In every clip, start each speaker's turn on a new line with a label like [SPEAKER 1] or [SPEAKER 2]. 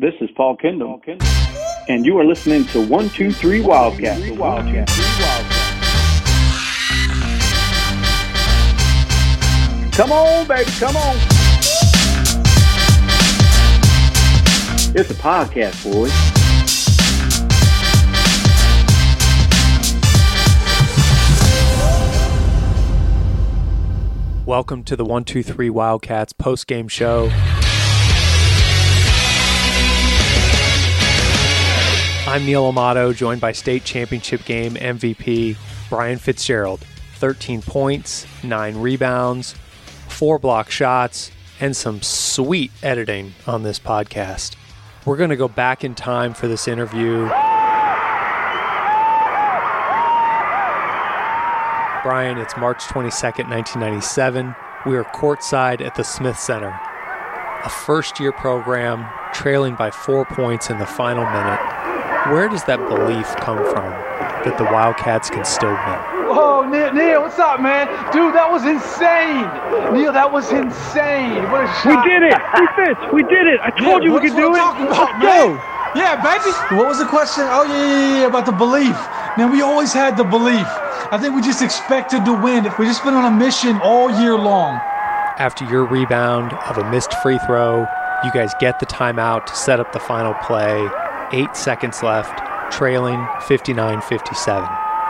[SPEAKER 1] This is Paul Kendall, and you are listening to 123 Wildcats. Wildcats. Come on, baby, come on. It's a podcast, boys.
[SPEAKER 2] Welcome to the 123 Wildcats post-game show. I'm Neil Amato, joined by state championship game MVP Brian Fitzgerald. 13 points, 9 rebounds, 4 block shots, and some sweet editing on this podcast. We're going to go back in time for this interview. Brian, it's March 22nd, 1997. We are courtside at the Smith Center. A first year program trailing by four points in the final minute. Where does that belief come from that the Wildcats can still win?
[SPEAKER 3] Oh, Neil, Neil, what's up, man? Dude, that was insane. Neil, that was insane. What a shot.
[SPEAKER 1] We did it! We fits! We did it! I told you we could do
[SPEAKER 3] what
[SPEAKER 1] it!
[SPEAKER 3] I'm talking about,
[SPEAKER 1] Let's
[SPEAKER 3] man.
[SPEAKER 1] go!
[SPEAKER 3] Yeah, baby. What was the question? Oh, yeah, yeah, yeah, about the belief. Man, we always had the belief. I think we just expected to win. If We just been on a mission all year long.
[SPEAKER 2] After your rebound of a missed free throw, you guys get the timeout to set up the final play. Eight seconds left, trailing 59 57.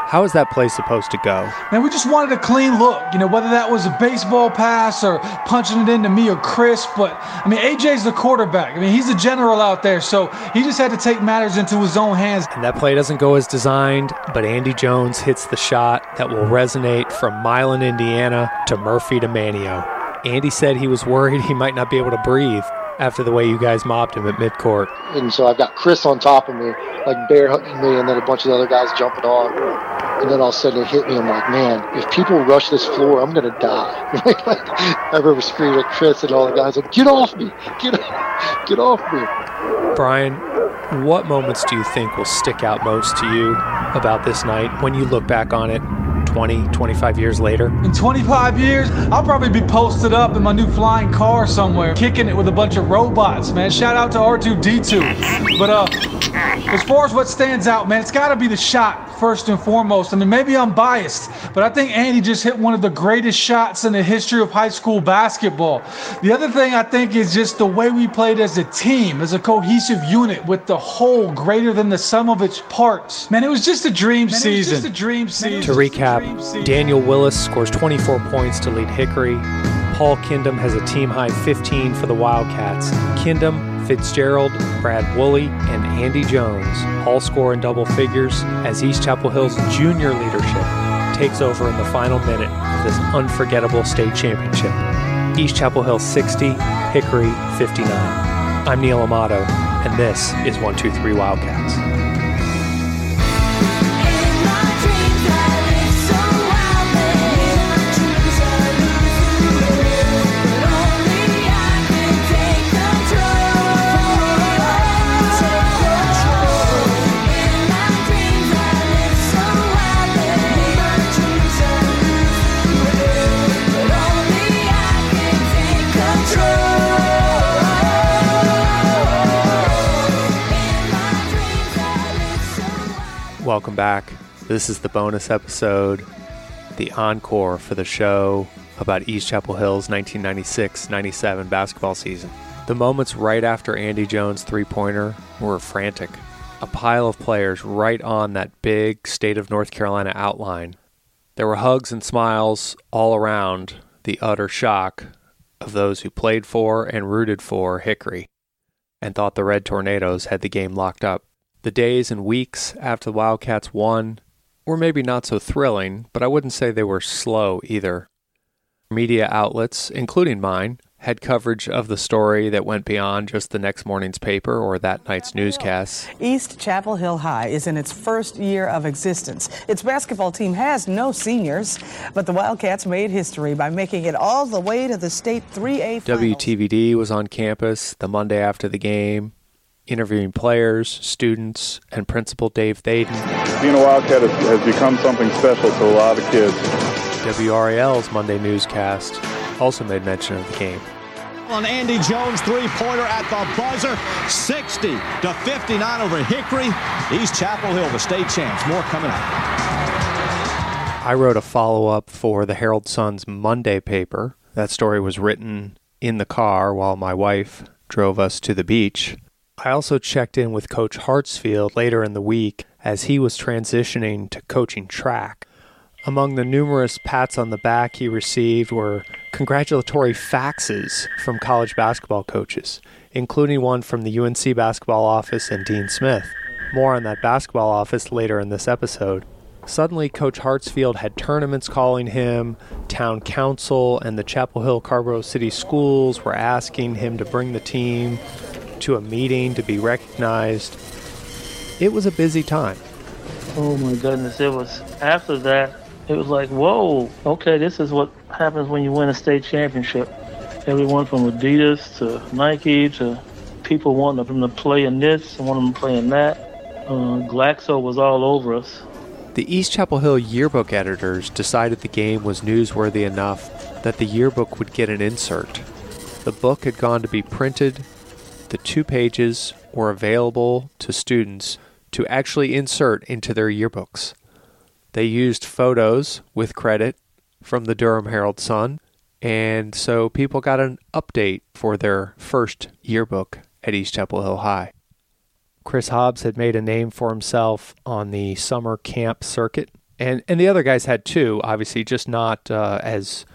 [SPEAKER 2] How is that play supposed to go?
[SPEAKER 3] Man, we just wanted a clean look, you know, whether that was a baseball pass or punching it into me or Chris. But I mean, AJ's the quarterback. I mean, he's the general out there, so he just had to take matters into his own hands.
[SPEAKER 2] And that play doesn't go as designed, but Andy Jones hits the shot that will resonate from Milan, Indiana to Murphy to Manteo. Andy said he was worried he might not be able to breathe after the way you guys mobbed him at midcourt.
[SPEAKER 4] and so I've got Chris on top of me, like bear hugging me, and then a bunch of the other guys jumping on. And then all of a sudden it hit me. I'm like, man, if people rush this floor, I'm gonna die. I remember screaming at Chris and all the guys like, get off me, get, get off me.
[SPEAKER 2] Brian, what moments do you think will stick out most to you about this night when you look back on it 20, 25 years later?
[SPEAKER 3] In 25 years, I'll probably be posted up in my new flying car somewhere, kicking it with a bunch of robots, man. Shout out to R2D2. But uh, as far as what stands out, man, it's got to be the shot first and foremost. I mean, maybe I'm biased, but I think Andy just hit one of the greatest shots in the history of high school basketball. The other thing I think is just the way we played as a team, as a cohesive unit, with the whole greater than the sum of its parts. Man, it was just a dream season. just a dream season.
[SPEAKER 2] To recap, Daniel Willis scores 24 points to lead Hickory. Paul Kindom has a team high 15 for the Wildcats. Kindom, Fitzgerald, Brad Woolley, and Andy Jones all score in double figures as East Chapel Hill's junior leadership takes over in the final minute of this unforgettable state championship. East Chapel Hill 60, Hickory 59. I'm Neil Amato, and this is 123 Wildcats. Welcome back. This is the bonus episode, the encore for the show about East Chapel Hill's 1996 97 basketball season. The moments right after Andy Jones' three pointer were frantic. A pile of players right on that big state of North Carolina outline. There were hugs and smiles all around the utter shock of those who played for and rooted for Hickory and thought the Red Tornadoes had the game locked up. The days and weeks after the Wildcats won were maybe not so thrilling, but I wouldn't say they were slow either. Media outlets, including mine, had coverage of the story that went beyond just the next morning's paper or that night's newscasts.
[SPEAKER 5] East Chapel Hill High is in its first year of existence. Its basketball team has no seniors, but the Wildcats made history by making it all the way to the state 3A finals.
[SPEAKER 2] WTVD was on campus the Monday after the game, interviewing players, students, and Principal Dave Thaden.
[SPEAKER 6] Being a Wildcat has, has become something special to a lot of kids.
[SPEAKER 2] WRAL's Monday newscast also made mention of the game.
[SPEAKER 7] On Andy Jones three-pointer at the buzzer, 60 to 59 over Hickory. East Chapel Hill, the state champs. More coming up.
[SPEAKER 2] I wrote a follow up for the Herald Sun's Monday paper. That story was written in the car while my wife drove us to the beach. I also checked in with Coach Hartsfield later in the week as he was transitioning to coaching track. Among the numerous pats on the back he received were congratulatory faxes from college basketball coaches, including one from the UNC basketball office and Dean Smith. More on that basketball office later in this episode. Suddenly, Coach Hartsfield had tournaments calling him, town council and the Chapel Hill Carrboro City schools were asking him to bring the team to a meeting to be recognized. It was a busy time.
[SPEAKER 8] Oh my goodness, it was after that, it was like, whoa, okay, this is what happens when you win a state championship. Everyone from Adidas to Nike to people wanting them to play in this and wanting them to play in that. Uh, Glaxo was all over us.
[SPEAKER 2] The East Chapel Hill yearbook editors decided the game was newsworthy enough that the yearbook would get an insert. The book had gone to be printed, the two pages were available to students to actually insert into their yearbooks. They used photos with credit from the Durham Herald Sun, and so people got an update for their first yearbook at East Chapel Hill High. Chris Hobbs had made a name for himself on the summer camp circuit, and and the other guys had too. Obviously, just not uh, as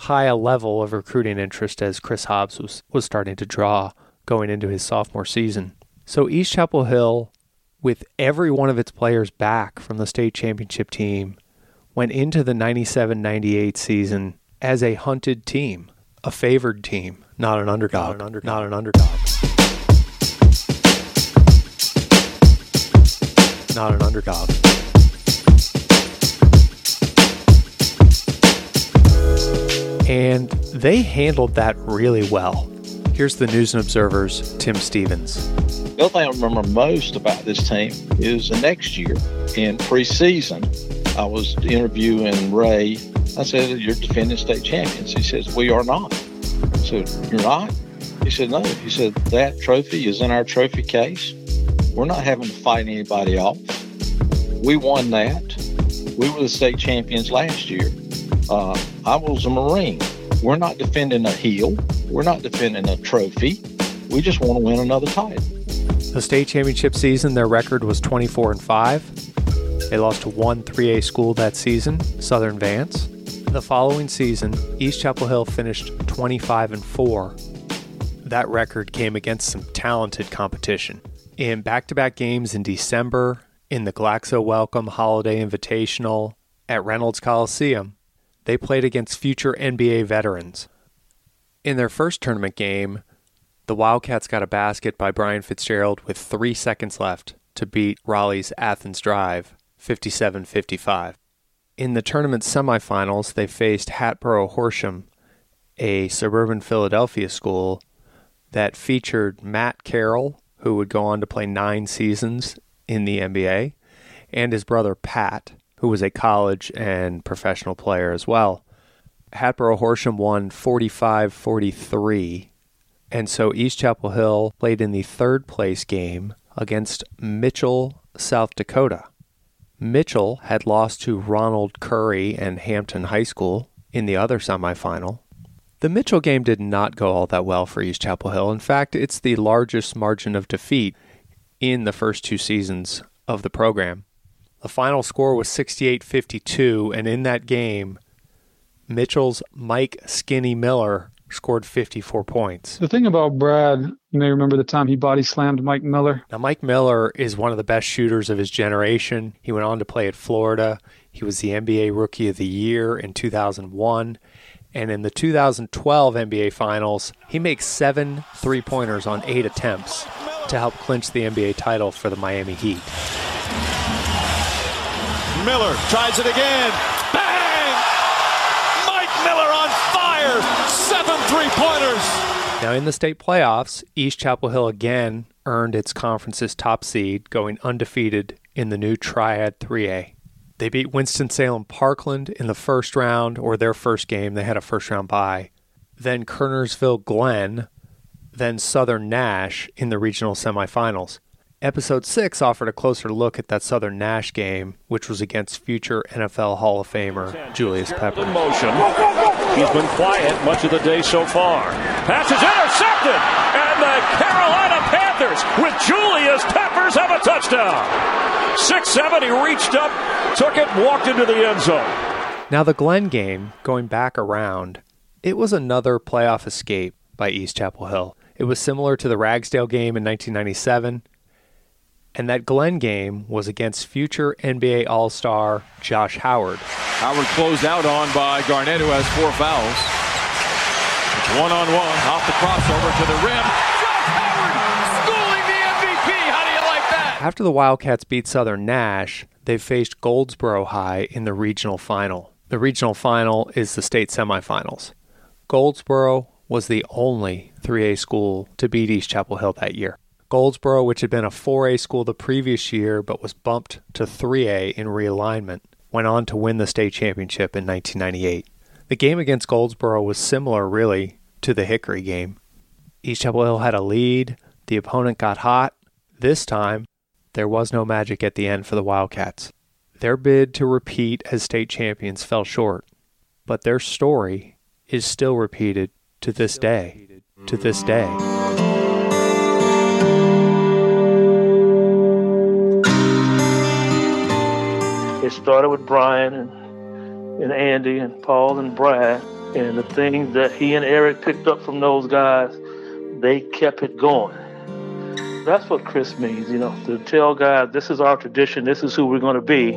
[SPEAKER 2] high a level of recruiting interest as Chris Hobbs was was starting to draw going into his sophomore season. So East Chapel Hill, with every one of its players back from the state championship team, went into the 97-98 season as a hunted team, a favored team, not an underdog, not an underdog. Not an underdog. not an underdog. And they handled that really well. Here's the News and Observer's Tim Stevens.
[SPEAKER 9] The other thing I remember most about this team is the next year in preseason, I was interviewing Ray. I said, You're defending state champions. He says, We are not. I said, You're not? He said, No. He said, That trophy is in our trophy case. We're not having to fight anybody off. We won that. We were the state champions last year. Uh, I was a Marine. We're not defending a heel. We're not defending a trophy. We just want to win another title.
[SPEAKER 2] The state championship season, their record was 24 and 5. They lost to one 3A school that season, Southern Vance. The following season, East Chapel Hill finished 25 and 4. That record came against some talented competition. In back-to-back games in December, in the Glaxo Wellcome Holiday Invitational at Reynolds Coliseum, they played against future NBA veterans. In their first tournament game, the Wildcats got a basket by Brian Fitzgerald with three seconds left to beat Raleigh's Athens Drive 57 55. In the tournament semifinals, they faced Hatboro Horsham, a suburban Philadelphia school that featured Matt Carroll, who would go on to play nine seasons in the NBA, and his brother Pat, who was a college and professional player as well. Hatboro Horsham won 45 43 and so East Chapel Hill played in the third place game against Mitchell, South Dakota. Mitchell had lost to Ronald Curry and Hampton High School in the other semifinal. The Mitchell game did not go all that well for East Chapel Hill. In fact, it's the largest margin of defeat in the first two seasons of the program. The final score was 68 52, and in that game, Mitchell's Mike Skinny Miller scored 54 points.
[SPEAKER 3] The thing about Brad, you may remember the time he body slammed Mike Miller.
[SPEAKER 2] Now, Mike Miller is one of the best shooters of his generation. He went on to play at Florida. He was the NBA Rookie of the Year in 2001. And in the 2012 NBA Finals, he makes seven three pointers on eight attempts to help clinch the NBA title for the Miami Heat.
[SPEAKER 7] Miller tries it again. Bang! Mike Miller on fire. Seven three pointers.
[SPEAKER 2] Now, in the state playoffs, East Chapel Hill again earned its conference's top seed, going undefeated in the new Triad 3A. They beat Winston-Salem Parkland in the first round, or their first game. They had a first round bye. then Kernersville Glenn, then Southern Nash in the regional semifinals. Episode 6 offered a closer look at that Southern Nash game, which was against future NFL Hall of Famer Julius Pepper.
[SPEAKER 10] In motion. He's been quiet much of the day so far. Pass is intercepted, and the Carolina Panthers with Julius Peppers have a touchdown. Six seven, he reached up, took it, walked into the end zone.
[SPEAKER 2] Now, the Glenn game, going back around, it was another playoff escape by East Chapel Hill. It was similar to the Ragsdale game in 1997, and that Glenn game was against future NBA All Star Josh Howard.
[SPEAKER 11] Howard closed out on by Garnett, who has four fouls. It's one on one, off the crossover to the rim. Josh Howard schooling the MVP. How do you like that?
[SPEAKER 2] After the Wildcats beat Southern Nash, they faced Goldsboro High in the regional final. The regional final is the state semifinals. Goldsboro was the only 3A school to beat East Chapel Hill that year. Goldsboro, which had been a 4A school the previous year but was bumped to 3A in realignment, went on to win the state championship in 1998. The game against Goldsboro was similar, really, to the Hickory game. East Chapel Hill had a lead, the opponent got hot. This time, there was no magic at the end for the Wildcats. Their bid to repeat as state champions fell short, but their story is still repeated to this day. To this day.
[SPEAKER 8] It started with Brian and, and Andy and Paul and Brad. And the things that he and Eric picked up from those guys, they kept it going. That's what Chris means, you know, to tell guys this is our tradition, this is who we're going to be.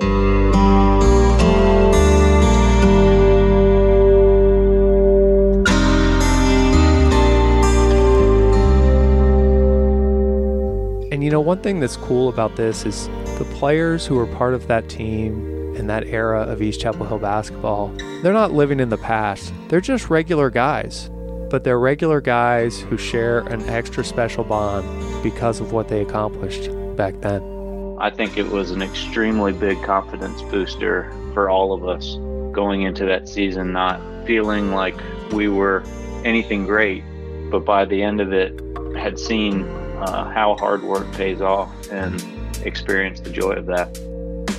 [SPEAKER 2] And you know, one thing that's cool about this is the players who were part of that team in that era of East Chapel Hill basketball, they're not living in the past. They're just regular guys. But they're regular guys who share an extra special bond because of what they accomplished back then.
[SPEAKER 12] I think it was an extremely big confidence booster for all of us going into that season, not feeling like we were anything great, but by the end of it, had seen uh, how hard work pays off and experienced the joy of that.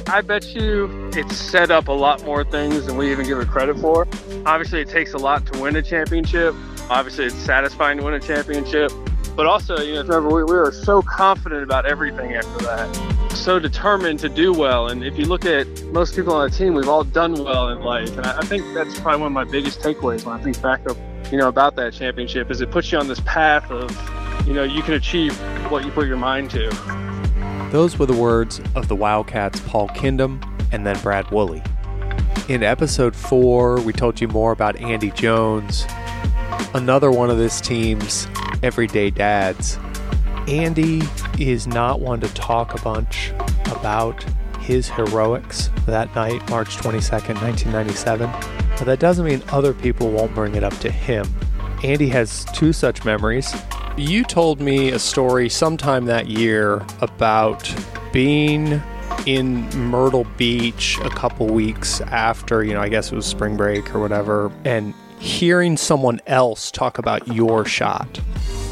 [SPEAKER 13] I bet you it's set up a lot more things than we even give it credit for. Obviously, it takes a lot to win a championship. Obviously, it's satisfying to win a championship. But also, you know, remember, we, we were so confident about everything after that. So determined to do well. And if you look at most people on the team, we've all done well in life. And I, I think that's probably one of my biggest takeaways when I think back of, you know, about that championship is it puts you on this path of, you know, you can achieve what you put your mind to.
[SPEAKER 2] Those were the words of the Wildcats' Paul Kindom and then Brad Woolley. In episode four, we told you more about Andy Jones, another one of this team's everyday dads. Andy is not one to talk a bunch about his heroics that night, March 22nd, 1997, but that doesn't mean other people won't bring it up to him. Andy has two such memories. You told me a story sometime that year about being in Myrtle Beach a couple weeks after, you know, I guess it was spring break or whatever, and hearing someone else talk about your shot.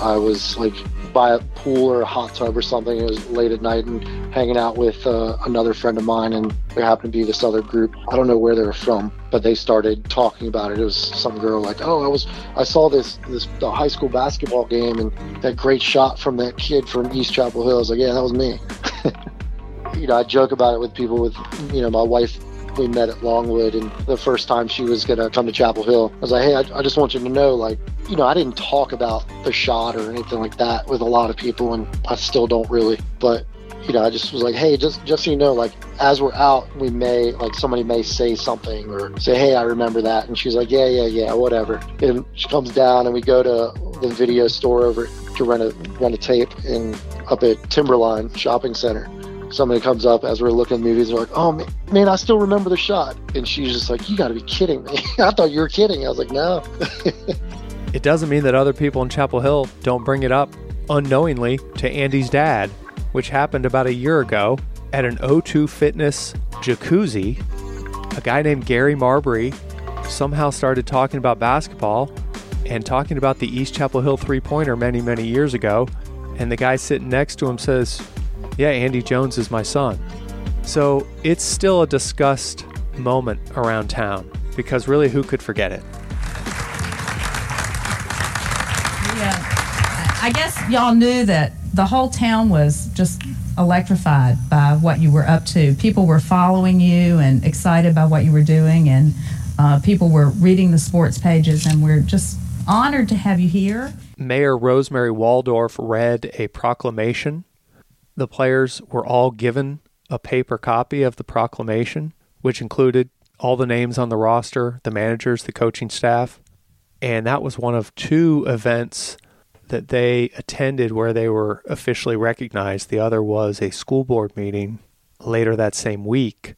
[SPEAKER 4] I was like by a pool or a hot tub or something. It was late at night and hanging out with uh, another friend of mine, and there happened to be this other group. I don't know where they were from, but they started talking about it. It was some girl like, "Oh, I was, I saw this this the high school basketball game and that great shot from that kid from East Chapel Hill." I was like, "Yeah, that was me." you know, I joke about it with people. With you know, my wife we met at Longwood, and the first time she was gonna come to Chapel Hill, I was like, "Hey, I, I just want you to know, like, you know, I didn't talk about the shot or anything like that with a lot of people, and I still don't really. But you know, I just was like, hey, just just so you know, like, as we're out, we may like somebody may say something or say, hey, I remember that, and she's like, yeah, yeah, yeah, whatever. And she comes down, and we go to the video store over to rent a rent a tape in up at Timberline Shopping Center somebody comes up as we're looking at movies they're like oh man i still remember the shot and she's just like you got to be kidding me i thought you were kidding i was like no
[SPEAKER 2] It doesn't mean that other people in Chapel Hill don't bring it up unknowingly to Andy's dad, which happened about a year ago at an O2 Fitness jacuzzi. A guy named Gary Marbury somehow started talking about basketball, and talking about the East Chapel Hill three pointer many, many years ago. And the guy sitting next to him says, Yeah, Andy Jones is my son. So it's still a discussed moment around town because really, who could forget it?
[SPEAKER 14] Yeah. I guess y'all knew that the whole town was just electrified by what you were up to. People were following you and excited by what you were doing, and uh, people were reading the sports pages, and we're just honored to have you here.
[SPEAKER 2] Mayor Rosemary Waldorf read a proclamation. The players were all given a paper copy of the proclamation, which included all the names on the roster, the managers, the coaching staff. And that was one of two events that they attended where they were officially recognized. The other was a school board meeting later that same week.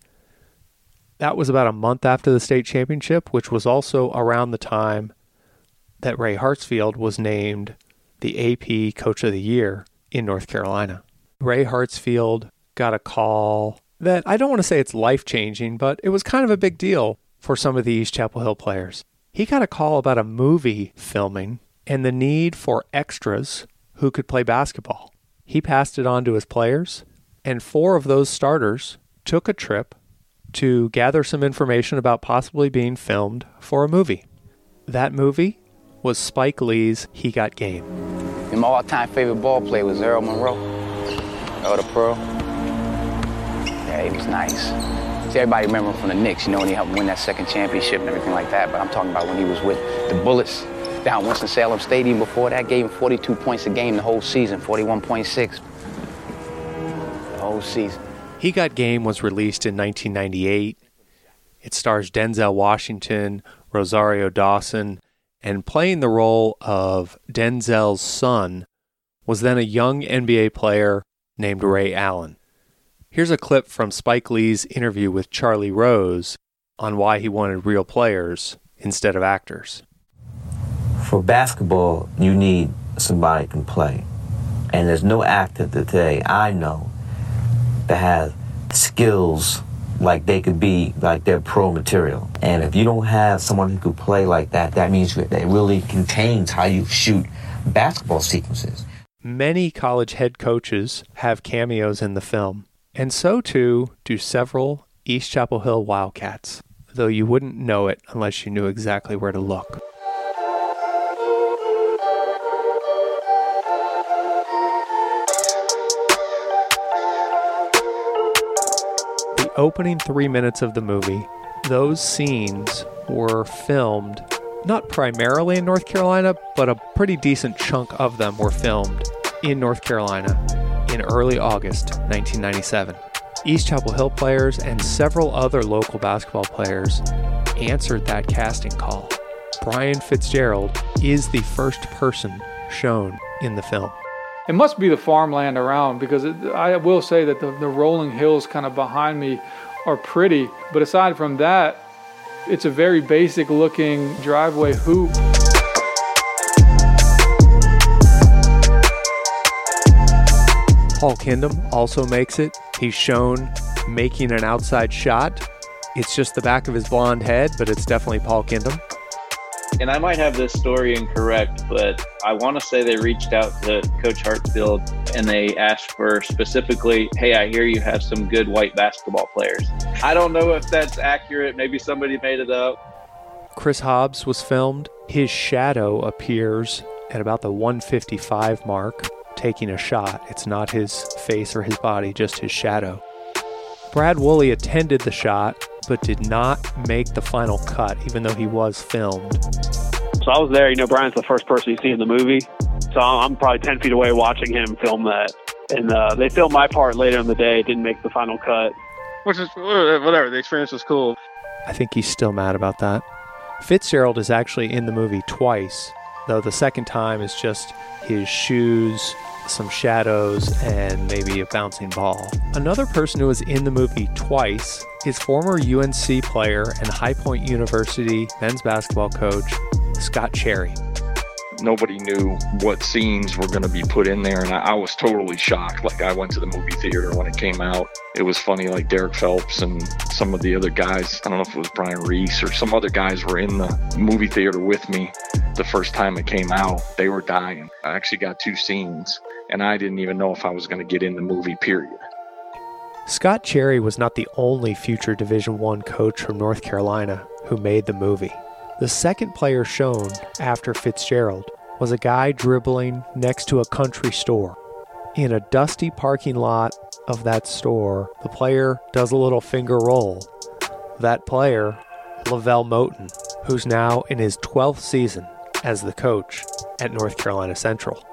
[SPEAKER 2] That was about a month after the state championship, which was also around the time that Ray Hartsfield was named the AP Coach of the Year in North Carolina. Ray Hartsfield got a call that I don't want to say it's life changing, but it was kind of a big deal for some of the East Chapel Hill players. He got a call about a movie filming and the need for extras who could play basketball. He passed it on to his players, and four of those starters took a trip to gather some information about possibly being filmed for a movie. That movie was Spike Lee's He Got Game.
[SPEAKER 15] And my all-time favorite ball player was Earl Monroe. Earl the Pearl. Yeah, he was nice. See, everybody remember him from the Knicks, you know, when he helped win that second championship and everything like that. But I'm talking about when he was with the Bullets down Winston-Salem Stadium before that, gave him 42 points a game the whole season, 41.6. The whole season.
[SPEAKER 2] He Got Game was released in 1998. It stars Denzel Washington, Rosario Dawson, and playing the role of Denzel's son was then a young NBA player named Ray Allen. Here's a clip from Spike Lee's interview with Charlie Rose on why he wanted real players instead of actors.
[SPEAKER 16] For basketball, you need somebody can play. And there's no actor today I know that has skills like they could be like their pro material. And if you don't have someone who could play like that, that means that it really contains how you shoot basketball sequences.
[SPEAKER 2] Many college head coaches have cameos in the film, and so too do several East Chapel Hill Wildcats, though you wouldn't know it unless you knew exactly where to look. The opening three minutes of the movie, those scenes were filmed not primarily in North Carolina, but a pretty decent chunk of them were filmed in North Carolina in early August 1997. East Chapel Hill players and several other local basketball players answered that casting call. Brian Fitzgerald is the first person shown in the film.
[SPEAKER 3] It must be the farmland around because it, I will say that the, the rolling hills kind of behind me are pretty. But aside from that, it's a very basic looking driveway hoop.
[SPEAKER 2] Paul Kindom also makes it. He's shown making an outside shot. It's just the back of his blonde head, but it's definitely Paul Kindom.
[SPEAKER 12] And I might have this story incorrect, but I want to say they reached out to Coach Hartsfield and they asked for specifically, hey, I hear you have some good white basketball players. I don't know if that's accurate. Maybe somebody made it up.
[SPEAKER 2] Chris Hobbs was filmed. His shadow appears at about the 155 mark, taking a shot. It's not his face or his body, just his shadow. Brad Woolley attended the shot, but did not make the final cut, even though he was filmed.
[SPEAKER 17] So I was there. You know, Brian's the first person you see in the movie. So I'm probably 10 feet away watching him film that. And uh, they filmed my part later in the day. Didn't make the final cut.
[SPEAKER 13] Which is whatever. The experience was cool.
[SPEAKER 2] I think he's still mad about that. Fitzgerald is actually in the movie twice, though the second time is just his shoes, some shadows, and maybe a bouncing ball. Another person who was in the movie twice is former UNC player and High Point University men's basketball coach Scott Cherry.
[SPEAKER 18] Nobody knew what scenes were going to be put in there, and I, I was totally shocked. Like I went to the movie theater when it came out. It was funny, like Derrick Phelps and some of the other guys. I don't know if it was Brian Reese or some other guys were in the movie theater with me the first time it came out. They were dying. I actually got two scenes, and I didn't even know if I was going to get in the movie. Period.
[SPEAKER 2] Scott Cherry was not the only future Division One coach from North Carolina who made the movie. The second player shown after Fitzgerald was a guy dribbling next to a country store. In a dusty parking lot of that store, the player does a little finger roll. That player, LeVelle Moton, who's now in his 12th season as the coach at North Carolina Central.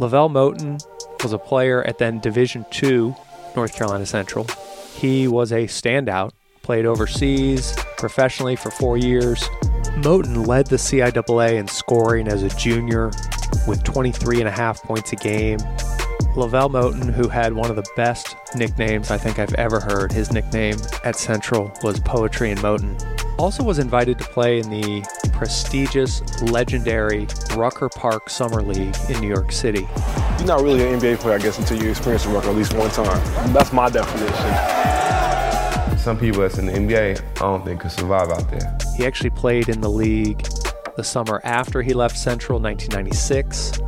[SPEAKER 2] LeVelle Moton was a player at then Division II North Carolina Central. He was a standout, played overseas, professionally for four years. Moton led the CIAA in scoring as a junior with 23 and a half points a game. LeVelle Moton, who had one of the best nicknames I think I've ever heard, his nickname at Central was Poetry and Moton, also was invited to play in the prestigious, legendary Rucker Park Summer League in New York City.
[SPEAKER 19] You're not really an NBA player, I guess, until you experience Rucker at least one time. That's my definition.
[SPEAKER 20] Some people that's in the NBA, I don't think could survive out there.
[SPEAKER 2] He actually played in the league the summer after he left Central, 1996.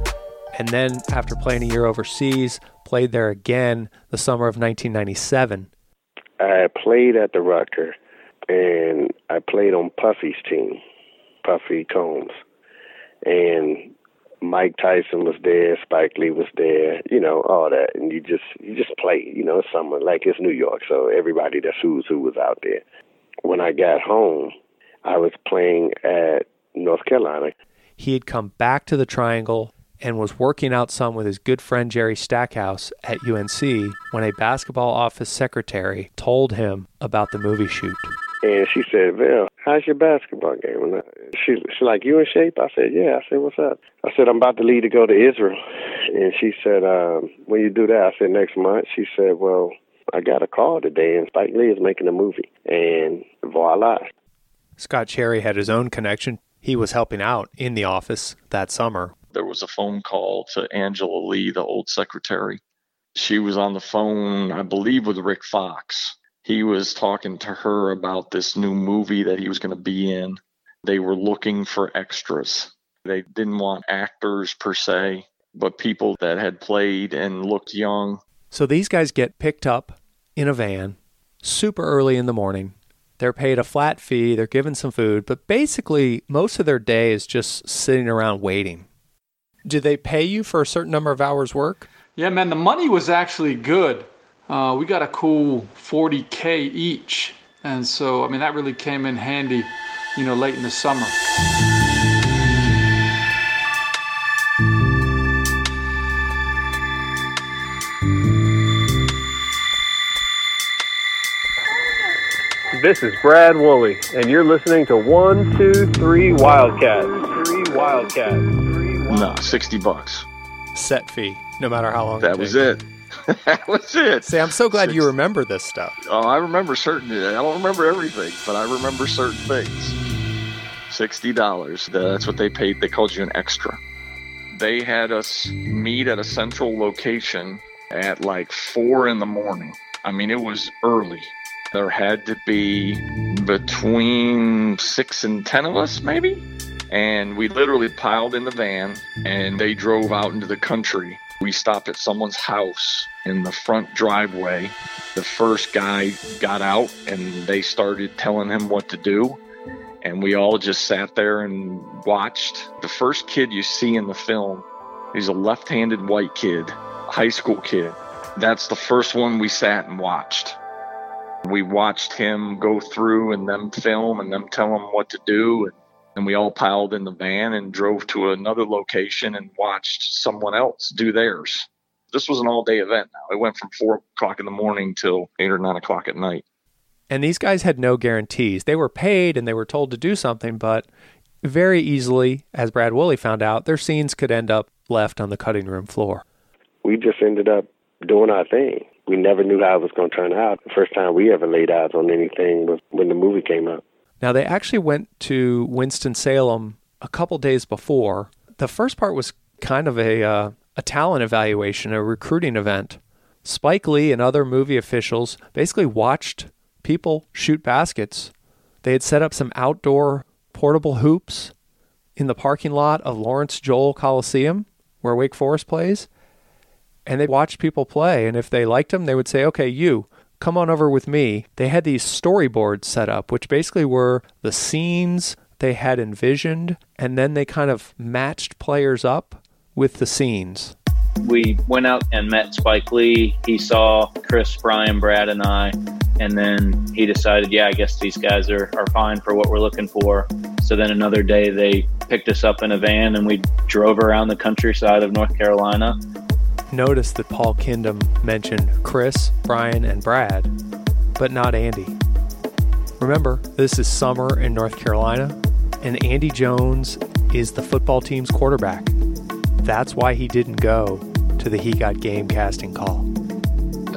[SPEAKER 2] And then, after playing a year overseas, played there again the summer of 1997.
[SPEAKER 21] I played at the Rucker, and I played on Puffy's team, Puffy Combs, and Mike Tyson was there, Spike Lee was there, you know, all that, and you just you just play, you know, summer like it's New York, so everybody that's who's who was out there. When I got home, I was playing at North Carolina.
[SPEAKER 2] He had come back to the Triangle and was working out some with his good friend Jerry Stackhouse at UNC when a basketball office secretary told him about the movie shoot.
[SPEAKER 21] And she said, Val, how's your basketball game? And I, she, she like, you in shape? I said, yeah. I said, what's up? I said, I'm about to leave to go to Israel. And she said, um, when you do that? I said, next month. She said, well, I got a call today, and Spike Lee is making a movie. And voila.
[SPEAKER 2] Scott Cherry had his own connection. He was helping out in the office that summer.
[SPEAKER 18] There was a phone call to Angela Lee, the old secretary. She was on the phone, I believe, with Rick Fox. He was talking to her about this new movie that he was going to be in. They were looking for extras. They didn't want actors per se, but people that had played and looked young.
[SPEAKER 2] So these guys get picked up in a van super early in the morning. They're paid a flat fee, they're given some food, but basically, most of their day is just sitting around waiting. Do they pay you for a certain number of hours' work?
[SPEAKER 3] Yeah, man, the money was actually good. Uh, we got a cool 40K each. And so, I mean, that really came in handy, you know, late in the summer.
[SPEAKER 17] This is Brad Woolley, and you're listening to One Two Three Wildcats. Three Wildcats.
[SPEAKER 18] No, 60 bucks.
[SPEAKER 2] Set fee, no matter how long.
[SPEAKER 18] That was it. That was it.
[SPEAKER 2] See, I'm so glad you remember this stuff.
[SPEAKER 18] Oh, I remember certain. I don't remember everything, but I remember certain things. Sixty dollars. That's what they paid. They called you an extra. They had us meet at a central location at like four in the morning. I mean, it was early. There had to be between six and ten of us, maybe. And we literally piled in the van and they drove out into the country. We stopped at someone's house in the front driveway. The first guy got out and they started telling him what to do. And we all just sat there and watched. The first kid you see in the film, he's a left handed white kid, high school kid. That's the first one we sat and watched. We watched him go through and them film and them tell him what to do. And and we all piled in the van and drove to another location and watched someone else do theirs. This was an all day event now. It went from four o'clock in the morning till eight or nine o'clock at night.
[SPEAKER 2] And these guys had no guarantees. They were paid and they were told to do something, but very easily, as Brad Woolley found out, their scenes could end up left on the cutting room floor.
[SPEAKER 21] We just ended up doing our thing. We never knew how it was going to turn out. The first time we ever laid eyes on anything was when the movie came out.
[SPEAKER 2] Now, they actually went to Winston-Salem a couple days before the first part was kind of a uh, a talent evaluation, a recruiting event. Spike Lee and other movie officials basically watched people shoot baskets. They had set up some outdoor portable hoops in the parking lot of Lawrence Joel Coliseum, where Wake Forest plays, and they watched people play. And if they liked them, they would say, "Okay, you come on over with me." They had these storyboards set up, which basically were the scenes they had envisioned, and then they kind of matched players up with the scenes.
[SPEAKER 12] We went out and met Spike Lee. He saw Chris, Brian, Brad, and I, and then he decided, yeah, I guess these guys are, are fine for what we're looking for. So then another day they picked us up in a van and we drove around the countryside of North Carolina.
[SPEAKER 2] Notice that Paul Kindom mentioned Chris, Brian, and Brad, but not Andy. Remember, this is summer in North Carolina, and Andy Jones is the football team's quarterback. That's why he didn't go to the He Got Game casting call.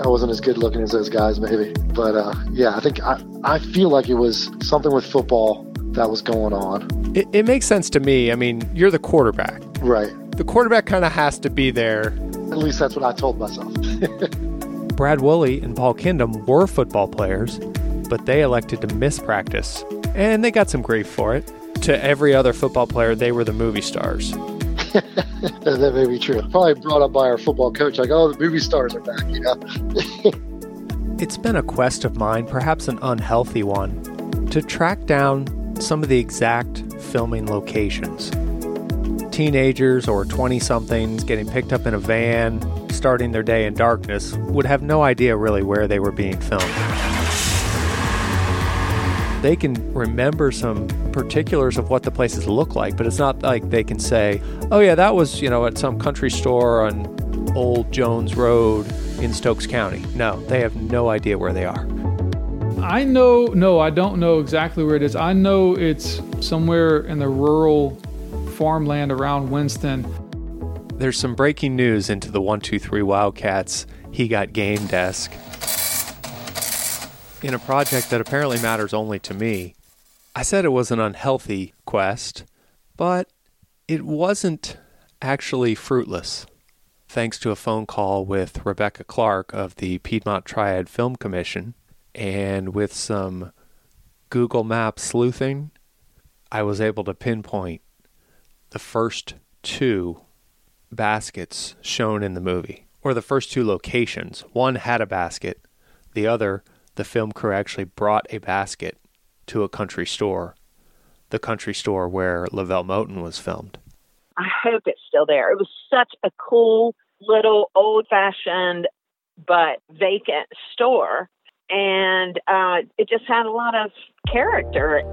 [SPEAKER 4] I wasn't as good looking as those guys, maybe. But uh, yeah, I think I, I feel like it was something with football that was going on.
[SPEAKER 2] It, it makes sense to me. I mean, you're the quarterback.
[SPEAKER 4] Right.
[SPEAKER 2] The quarterback kind of has to be there.
[SPEAKER 4] At least that's what I told myself.
[SPEAKER 2] Brad Woolley and Paul Kindom were football players, but they elected to miss practice, and they got some grief for it. To every other football player, they were the movie stars.
[SPEAKER 4] that may be true. Probably brought up by our football coach, like, oh, the movie stars are back, you know?
[SPEAKER 2] it's been a quest of mine, perhaps an unhealthy one, to track down some of the exact filming locations. Teenagers or 20 somethings getting picked up in a van, starting their day in darkness, would have no idea really where they were being filmed. They can remember some particulars of what the places look like, but it's not like they can say, oh, yeah, that was, you know, at some country store on Old Jones Road in Stokes County. No, they have no idea where they are.
[SPEAKER 3] I know, no, I don't know exactly where it is. I know it's somewhere in the rural farmland around Winston.
[SPEAKER 2] There's some breaking news into the 123 Wildcats He Got Game desk. In a project that apparently matters only to me, I said it was an unhealthy quest, but it wasn't actually fruitless. Thanks to a phone call with Rebecca Clark of the Piedmont Triad Film Commission, and with some Google Maps sleuthing, I was able to pinpoint the first two baskets shown in the movie, or the first two locations. One had a basket, the other, the film crew actually brought a basket to a country store, the country store where LeVelle Moton was filmed.
[SPEAKER 22] I hope it's still there. It was such a cool little old fashioned but vacant store and uh, it just had a lot of character.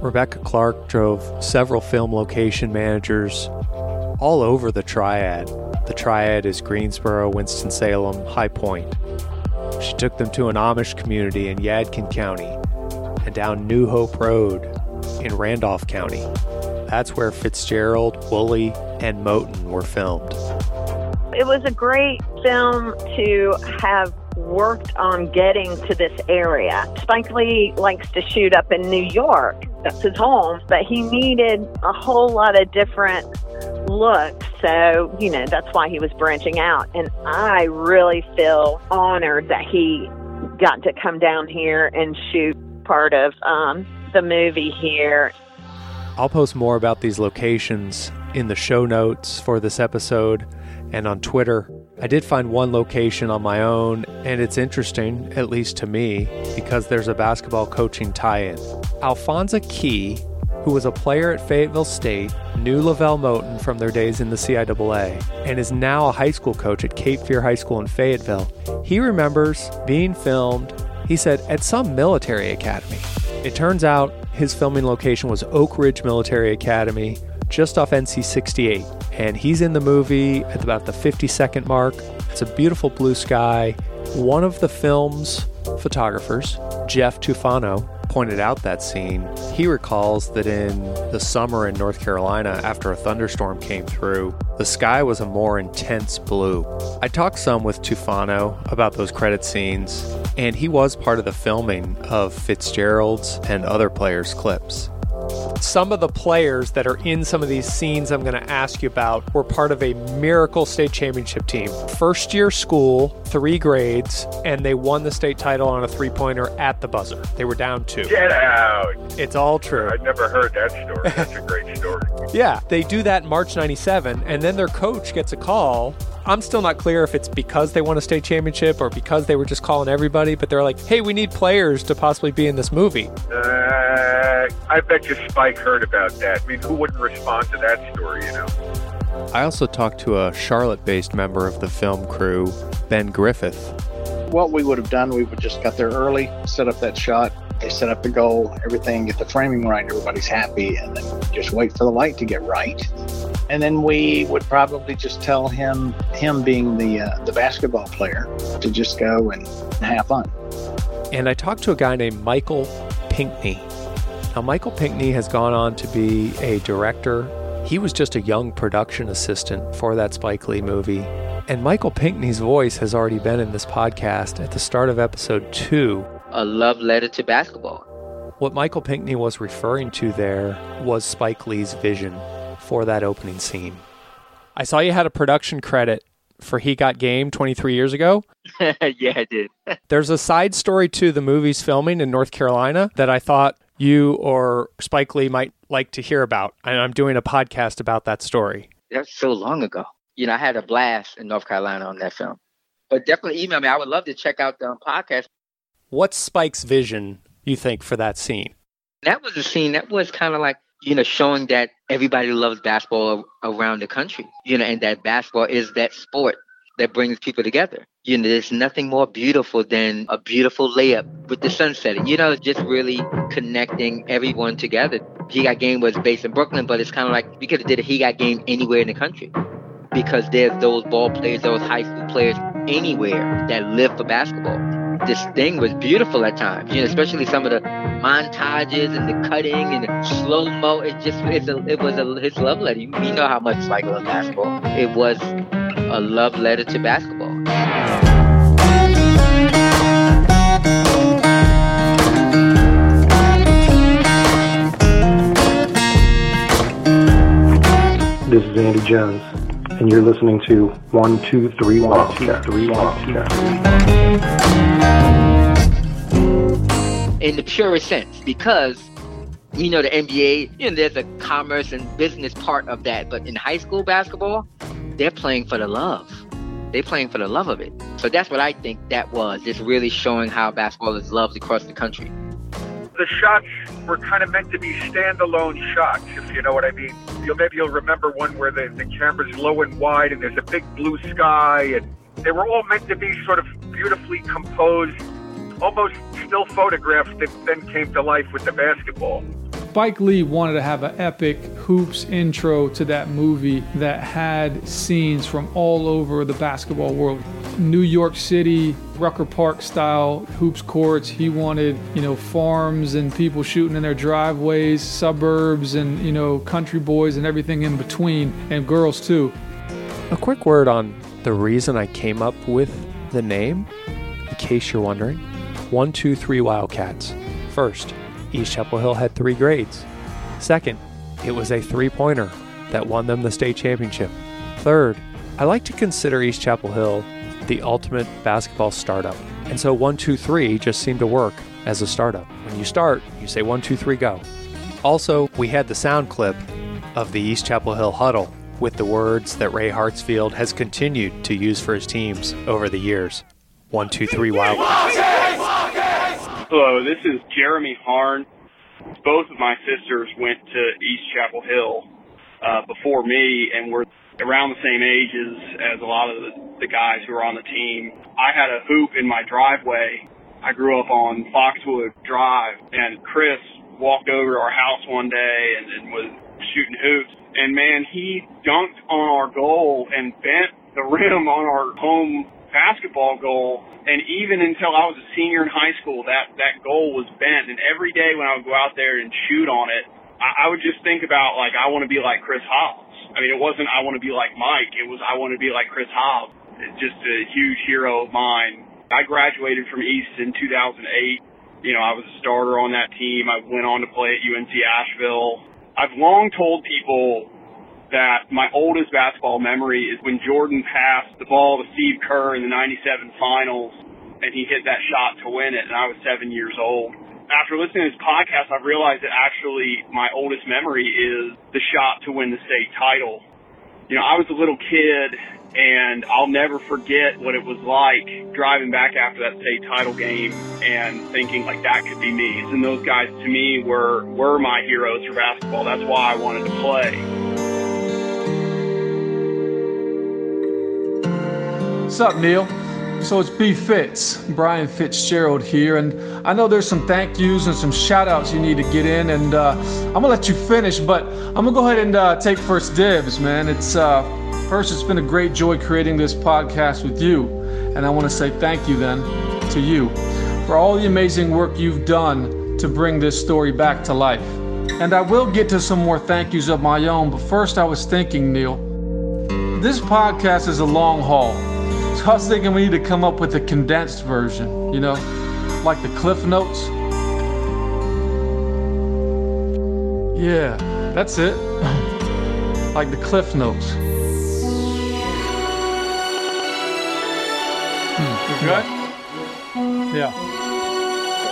[SPEAKER 2] Rebecca Clark drove several film location managers all over the Triad. The Triad is Greensboro, Winston-Salem, High Point. She took them to an Amish community in Yadkin County and down New Hope Road in Randolph County. That's where Fitzgerald, Woolley, and Moton were filmed.
[SPEAKER 22] It was a great film to have worked on getting to this area. Spike Lee likes to shoot up in New York. That's his home, but he needed a whole lot of different looks. So, you know, that's why he was branching out. And I really feel honored that he got to come down here and shoot part of um, the movie here.
[SPEAKER 2] I'll post more about these locations in the show notes for this episode and on Twitter. I did find one location on my own, and it's interesting, at least to me, because there's a basketball coaching tie in. Alphonsa Key, who was a player at Fayetteville State, knew LeVelle Moton from their days in the CIAA, and is now a high school coach at Cape Fear High School in Fayetteville. He remembers being filmed, he said, at some military academy. It turns out his filming location was Oak Ridge Military Academy, just off NC 68. And he's in the movie at about the 50 second mark. It's a beautiful blue sky. One of the film's photographers, Jeff Tufano, pointed out that scene. He recalls that in the summer in North Carolina, after a thunderstorm came through, the sky was a more intense blue. I talked some with Tufano about those credit scenes, and he was part of the filming of Fitzgerald's and other players' clips. Some of the players that are in some of these scenes I'm going to ask you about were part of a miracle state championship team. First year school, three grades, and they won the state title on a three pointer at the buzzer. They were down two.
[SPEAKER 23] Get out.
[SPEAKER 2] It's all true.
[SPEAKER 23] I'd never heard that story. That's a great story.
[SPEAKER 2] Yeah, they do that in March 97, and then their coach gets a call. I'm still not clear if it's because they won a state championship or because they were just calling everybody, but they're like, hey, we need players to possibly be in this movie.
[SPEAKER 23] Uh, I bet you Spike heard about that. I mean, who wouldn't respond to that story, you know?
[SPEAKER 2] I also talked to a Charlotte based member of the film crew, Ben Griffith.
[SPEAKER 24] What we would have done, we would just got there early, set up that shot. They set up the goal, everything, get the framing right, everybody's happy, and then just wait for the light to get right. And then we would probably just tell him, him being the uh, the basketball player, to just go and have fun.
[SPEAKER 2] And I talked to a guy named Michael Pinkney. Now, Michael Pinkney has gone on to be a director. He was just a young production assistant for that Spike Lee movie. And Michael Pinkney's voice has already been in this podcast at the start of episode two.
[SPEAKER 25] A love letter to basketball.
[SPEAKER 2] What Michael Pinkney was referring to there was Spike Lee's vision for that opening scene. I saw you had a production credit for He Got Game 23 years ago.
[SPEAKER 25] yeah, I did.
[SPEAKER 2] There's a side story to the movie's filming in North Carolina that I thought you or Spike Lee might like to hear about. And I'm doing a podcast about that story.
[SPEAKER 25] That's so long ago. You know, I had a blast in North Carolina on that film. But definitely email me. I would love to check out the podcast.
[SPEAKER 2] What's Spike's vision, you think, for that scene?
[SPEAKER 25] That was a scene that was kind of like, you know, showing that everybody loves basketball around the country, you know, and that basketball is that sport that brings people together. You know, there's nothing more beautiful than a beautiful layup with the sun setting. You know, just really connecting everyone together. He Got Game was based in Brooklyn, but it's kind of like we could have did a He Got Game anywhere in the country because there's those ball players, those high school players anywhere that live for basketball. This thing was beautiful at times, you know, especially some of the montages and the cutting and the slow mo. It just it's a, it was a his love letter. You, you know how much like love basketball. It was a love letter to basketball.
[SPEAKER 26] This is Andy Jones, and you're listening to One Two Three One Two Three One Two.
[SPEAKER 25] In the purest sense, because you know the NBA, you know, there's a commerce and business part of that, but in high school basketball, they're playing for the love. They're playing for the love of it. So that's what I think that was. Just really showing how basketball is loved across the country.
[SPEAKER 23] The shots were kind of meant to be standalone shots, if you know what I mean. You'll, maybe you'll remember one where the, the camera's low and wide and there's a big blue sky, and they were all meant to be sort of beautifully composed, almost still photographs that then came to life with the basketball.
[SPEAKER 3] Spike Lee wanted to have an epic hoops intro to that movie that had scenes from all over the basketball world. New York City, Rucker Park style hoops courts. He wanted, you know, farms and people shooting in their driveways, suburbs and, you know, country boys and everything in between, and girls too.
[SPEAKER 2] A quick word on the reason I came up with the name, in case you're wondering. One, two, three Wildcats. First, East Chapel Hill had three grades. Second, it was a three pointer that won them the state championship. Third, I like to consider East Chapel Hill the ultimate basketball startup. And so one, two, three just seemed to work as a startup. When you start, you say one, two, three, go. Also, we had the sound clip of the East Chapel Hill huddle with the words that Ray Hartsfield has continued to use for his teams over the years. One, two, three, Wildcats.
[SPEAKER 27] Hello, this is Jeremy Harn. Both of my sisters went to East Chapel Hill uh, before me and were around the same ages as a lot of the, the guys who were on the team. I had a hoop in my driveway. I grew up on Foxwood Drive, and Chris walked over to our house one day and, and was shooting hoops. And man, he dunked on our goal and bent the rim on our home basketball goal. And even until I was a senior in high school, that, that goal was bent. And every day when I would go out there and shoot on it, I, I would just think about like, I want to be like Chris Hobbs. I mean, it wasn't I want to be like Mike. It was I want to be like Chris Hobbs. It's just a huge hero of mine. I graduated from East in 2008. You know, I was a starter on that team. I went on to play at UNC Asheville. I've long told people that my oldest basketball memory is when Jordan passed the ball to Steve Kerr in the 97 finals and he hit that shot to win it and I was seven years old after listening to this podcast, I've realized that actually my oldest memory is the shot to win the state title. You know, I was a little kid and I'll never forget what it was like driving back after that state title game and thinking like that could be me. And those guys to me were were my heroes for basketball. That's why I wanted to play.
[SPEAKER 3] What's up, Neil? So it's B Fitz, Brian Fitzgerald here, and I know there's some thank yous and some shout outs you need to get in, and uh, I'm gonna let you finish, but I'm gonna go ahead and uh, take first dibs, man. It's uh, first, it's been a great joy creating this podcast with you, and I wanna say thank you then to you for all the amazing work you've done to bring this story back to life. And I will get to some more thank yous of my own, but first I was thinking, Neil, this podcast is a long haul. So I was thinking we need to come up with a condensed version, you know, like the Cliff Notes. Yeah, that's it. like the Cliff Notes. Hmm, you good? Yeah.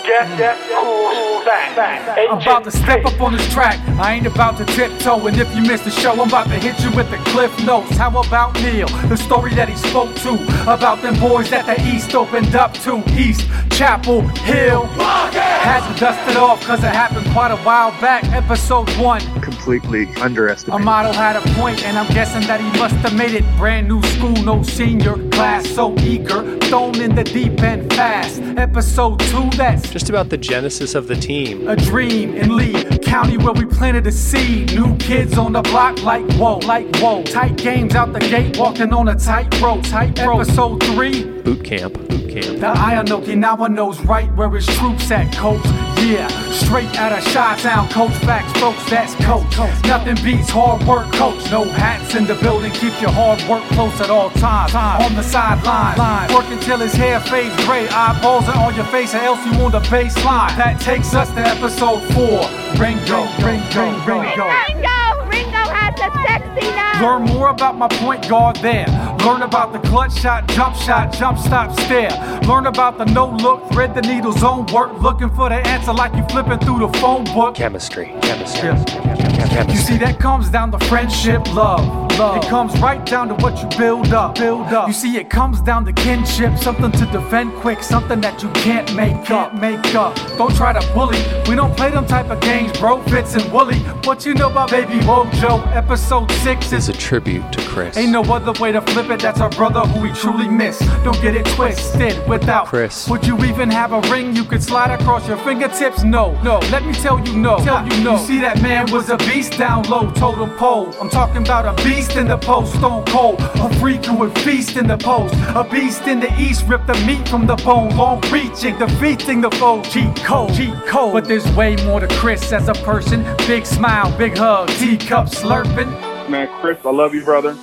[SPEAKER 28] Get, get, cool, back, back. I'm about to step up on this track. I ain't about to tiptoe. And if you miss the show, I'm about to hit you with the cliff notes. How about Neil? The story that he spoke to. About them boys that the East opened up to. East Chapel Hill. Had to dust it off because it happened quite a while back. Episode one.
[SPEAKER 29] Completely underestimated.
[SPEAKER 28] A model had a point, and I'm guessing that he must have made it. Brand new school, no senior class. So eager, thrown in the deep end fast. Episode two, that's
[SPEAKER 2] just about the genesis of the team.
[SPEAKER 28] A dream in Lee County where we planted a seed. New kids on the block, like whoa, like whoa. Tight games out the gate, walking on a tight rope. Tight rope. Episode three.
[SPEAKER 2] Boot camp. Boot camp.
[SPEAKER 28] The Ianoki now knows right where his troops at, coach. Yeah, straight out of Shot Town, coach. Facts, folks, that's coach. Nothing beats hard work, coach. No hats in the building, keep your hard work close at all times. On the sideline, working till his hair fades gray. Eyeballs are on your face, or else you on the baseline. That takes us to episode four. Ringo, Ringo, Ringo.
[SPEAKER 30] Ringo, Ringo has a sexy name.
[SPEAKER 28] Learn more about my point guard there. Learn about the clutch shot, jump shot, jump stop, stare. Learn about the no look, thread the needle zone work. Looking for the answer like you flipping through the phone book.
[SPEAKER 2] chemistry Chemistry, chemistry.
[SPEAKER 28] You see, that comes down to friendship, love. Love. It comes right down to what you build up, build up. You see, it comes down to kinship, something to defend quick, something that you can't make up, make up. Don't try to bully. We don't play them type of games, bro. Fitz and Wooly. What you know about Baby Wojo? Episode six
[SPEAKER 2] is a tribute to Chris.
[SPEAKER 28] Ain't no other way to flip it. That's our brother who we truly miss. Don't get it twisted. Without
[SPEAKER 2] Chris,
[SPEAKER 28] would you even have a ring you could slide across your fingertips? No, no. Let me tell you, no. Tell you, no. You see, that man was a beast down low, totem pole. I'm talking about a beast in the post, stone cold. A freak who would feast in the post. A beast in the east, rip the meat from the bone. Long reaching, defeating the foe. Cheat code, cheat code. But there's way more to Chris as a person. Big smile, big hug, teacup slurping.
[SPEAKER 31] Man, Chris, I love you, brother.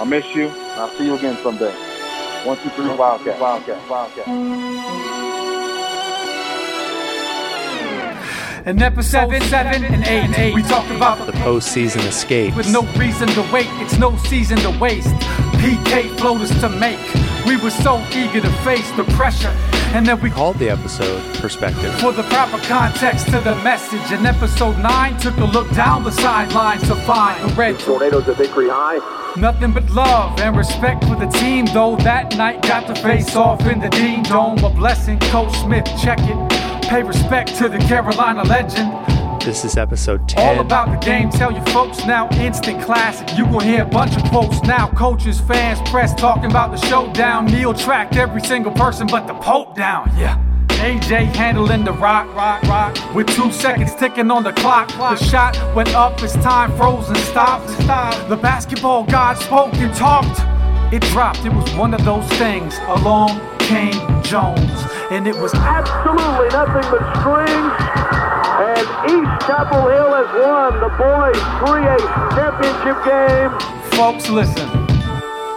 [SPEAKER 31] I miss you. I'll see you again someday. One, two, three, Wildcat, Wildcat, Wildcat.
[SPEAKER 28] In episode seven, seven and eight, and eight, we talked about
[SPEAKER 2] the postseason escape.
[SPEAKER 28] With no reason to wait, it's no season to waste. PK floaters to make. We were so eager to face the pressure. And then we
[SPEAKER 2] called the episode Perspective.
[SPEAKER 28] For the proper context to the message. In episode 9, took a look down the sidelines to find the red
[SPEAKER 31] tornadoes at Hickory High.
[SPEAKER 28] Nothing but love and respect for the team, though that night got to face off in the Dean Dome. A blessing, Coach Smith, check it. Pay respect to the Carolina legend.
[SPEAKER 2] This is episode 10.
[SPEAKER 28] All about the game, tell you folks now, instant classic. You gon' hear a bunch of quotes now. Coaches, fans, press talking about the showdown. Neil tracked every single person but the Pope down, yeah. AJ handling the rock, rock, rock. With two seconds ticking on the clock. The shot went up as time frozen, stopped. The basketball god spoke and talked. It dropped, it was one of those things. Along came Jones, and it was absolutely nothing but strings. And East
[SPEAKER 32] Chapel Hill has won the boys 3A championship game.
[SPEAKER 28] Folks, listen.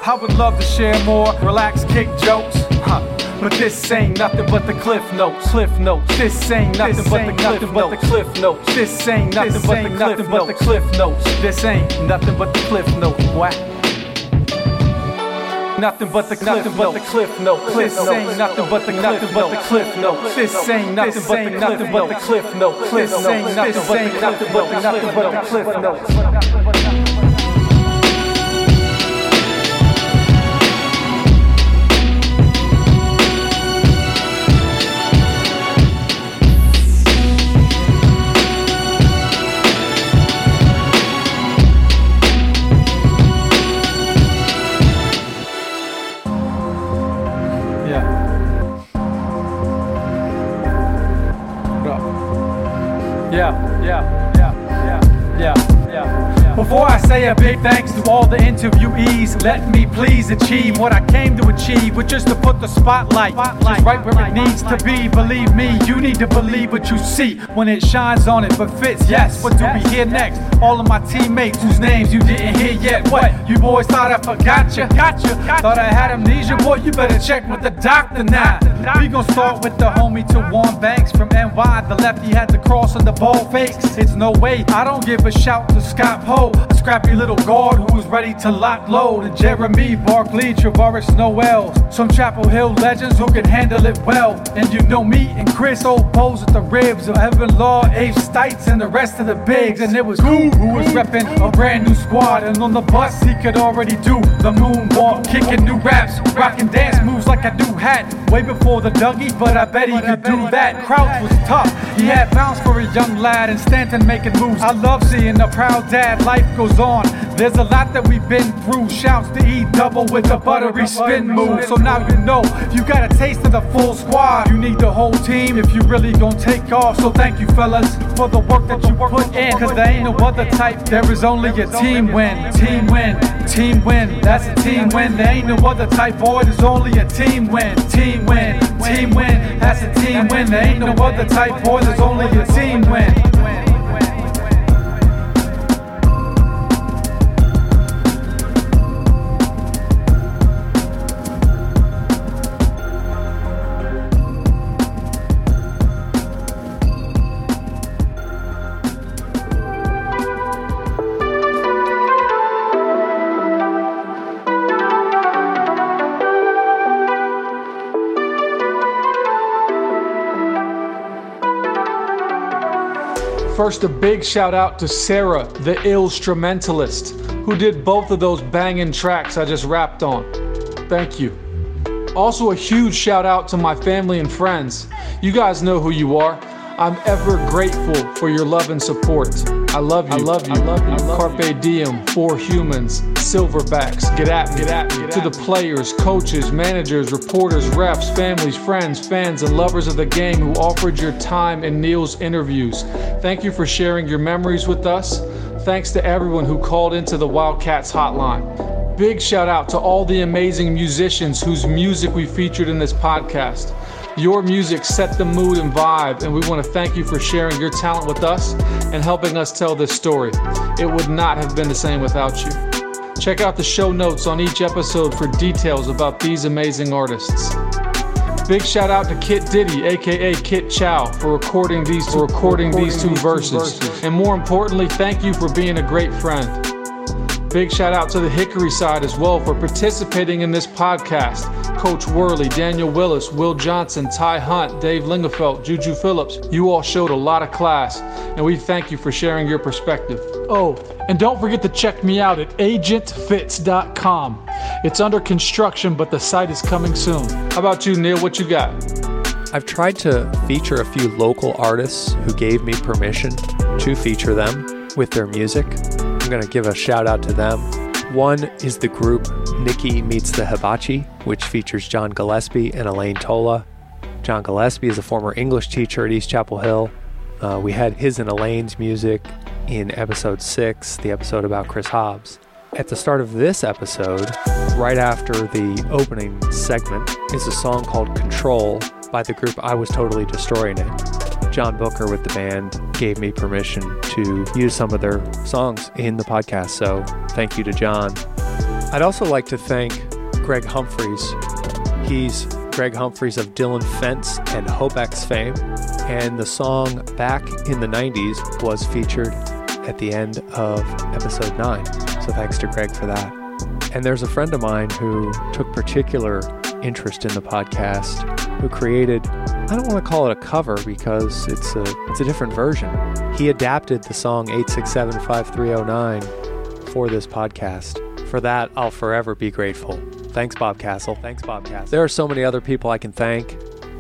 [SPEAKER 28] I would love to share more relaxed kick jokes. Huh. But this ain't nothing but the cliff notes. Cliff notes. This ain't nothing but the cliff notes. Cliff notes. This ain't nothing but the cliff nothing notes. but the cliff notes. This ain't nothing but the cliff notes. What? Nothing but the cliff but the cliff notes. This ain't nothing but the nothing but the cliff notes. This ain't nothing but the nothing but the cliff notes. This ain't nothing but the nothing but the nothing cliff notes. Yeah. Before I say a big thanks to all the interviewees, let me please achieve what I came to achieve, which is to put the spotlight just right where it needs to be. Believe me, you need to believe what you see when it shines on it. But fits, yes. What do we hear next? All of my teammates whose names you didn't hear yet. What? You boys thought I forgot you? Gotcha. Thought I had amnesia, boy. You better check with the doctor now. We gon' start with the homie to Warren Banks from NY. The lefty had the cross on the ball face. It's no way. I don't give a shout to Scott Poe, scrappy little guard who was ready to lock load. And Jeremy Barkley, Travaris Noel, some Chapel Hill legends who can handle it well. And you know me and Chris old pose at the ribs of Evan Law, Abe Stites, and the rest of the bigs. And it was Goo who was repping a brand new squad. And on the bus, he could already do the moonwalk, kicking new raps, rocking dance moves like a new hat. Way before the Dougie, but I bet he could do that. Crouch was tough. He had bounce for a young lad, and Stanton making moves. I love seeing a proud dad. Life goes on. There's a lot that we've been through. Shouts to E double with the buttery spin move. So now you know you got a taste of the full squad, you need the whole team if you really gonna take off. So thank you, fellas, for the work that you put in. Cause there ain't no other type. There is only a team win. Team win. Team win. That's a team win. There ain't no other type, boy. There's only a team win. Team win. Team win. That's a team win. There ain't no other type, boy. There's only a team win. First, a big shout out to Sarah, the instrumentalist, who did both of those banging tracks I just rapped on. Thank you. Also, a huge shout out to my family and friends. You guys know who you are. I'm ever grateful for your love and support. I love you. I love you. I love you. Carpe diem, for humans, silverbacks, get at me. Get at me. To the players, coaches, managers, reporters, refs, families, friends, fans, and lovers of the game who offered your time in Neil's interviews. Thank you for sharing your memories with us. Thanks to everyone who called into the Wildcats hotline. Big shout out to all the amazing musicians whose music we featured in this podcast. Your music set the mood and vibe, and we want to thank you for sharing your talent with us and helping us tell this story. It would not have been the same without you. Check out the show notes on each episode for details about these amazing artists. Big shout out to Kit Diddy, aka Kit Chow, for recording these for recording these two verses. And more importantly, thank you for being a great friend. Big shout out to the Hickory side as well for participating in this podcast. Coach Worley, Daniel Willis, Will Johnson, Ty Hunt, Dave Lingerfelt, Juju Phillips. You all showed a lot of class, and we thank you for sharing your perspective. Oh, and don't forget to check me out at agentfits.com. It's under construction, but the site is coming soon. How about you, Neil? What you got?
[SPEAKER 2] I've tried to feature a few local artists who gave me permission to feature them with their music. Going to give a shout out to them. One is the group Nikki Meets the Hibachi, which features John Gillespie and Elaine Tola. John Gillespie is a former English teacher at East Chapel Hill. Uh, we had his and Elaine's music in episode six, the episode about Chris Hobbs. At the start of this episode, right after the opening segment, is a song called Control by the group I Was Totally Destroying It. John Booker with the band gave me permission to use some of their songs in the podcast. So thank you to John. I'd also like to thank Greg Humphreys. He's Greg Humphreys of Dillon Fence and Hobex fame. And the song Back in the 90s was featured at the end of episode 9. So thanks to Greg for that. And there's a friend of mine who took particular interest in the podcast, who created, I don't want to call it a cover because it's a, it's a different version. He adapted the song 8675309 for this podcast. For that, I'll forever be grateful. Thanks, Bob Castle. Thanks, Bob Castle. There are so many other people I can thank.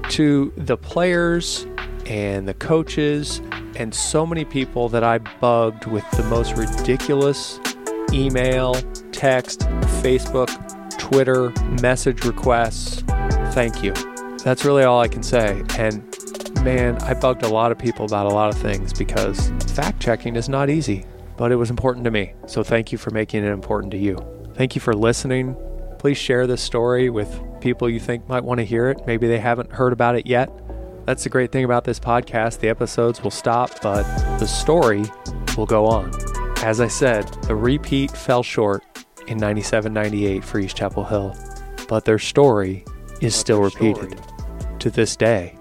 [SPEAKER 2] To the players and the coaches and so many people that I bugged with the most ridiculous email, text, Facebook, Twitter, message requests. Thank you. That's really all I can say. And man, I bugged a lot of people about a lot of things because fact checking is not easy, but it was important to me. So thank you for making it important to you. Thank you for listening. Please share this story with people you think might want to hear it. Maybe they haven't heard about it yet. That's the great thing about this podcast. The episodes will stop, but the story will go on. As I said, the repeat fell short in 97 98 for East Chapel Hill, but their story is still repeated to this day.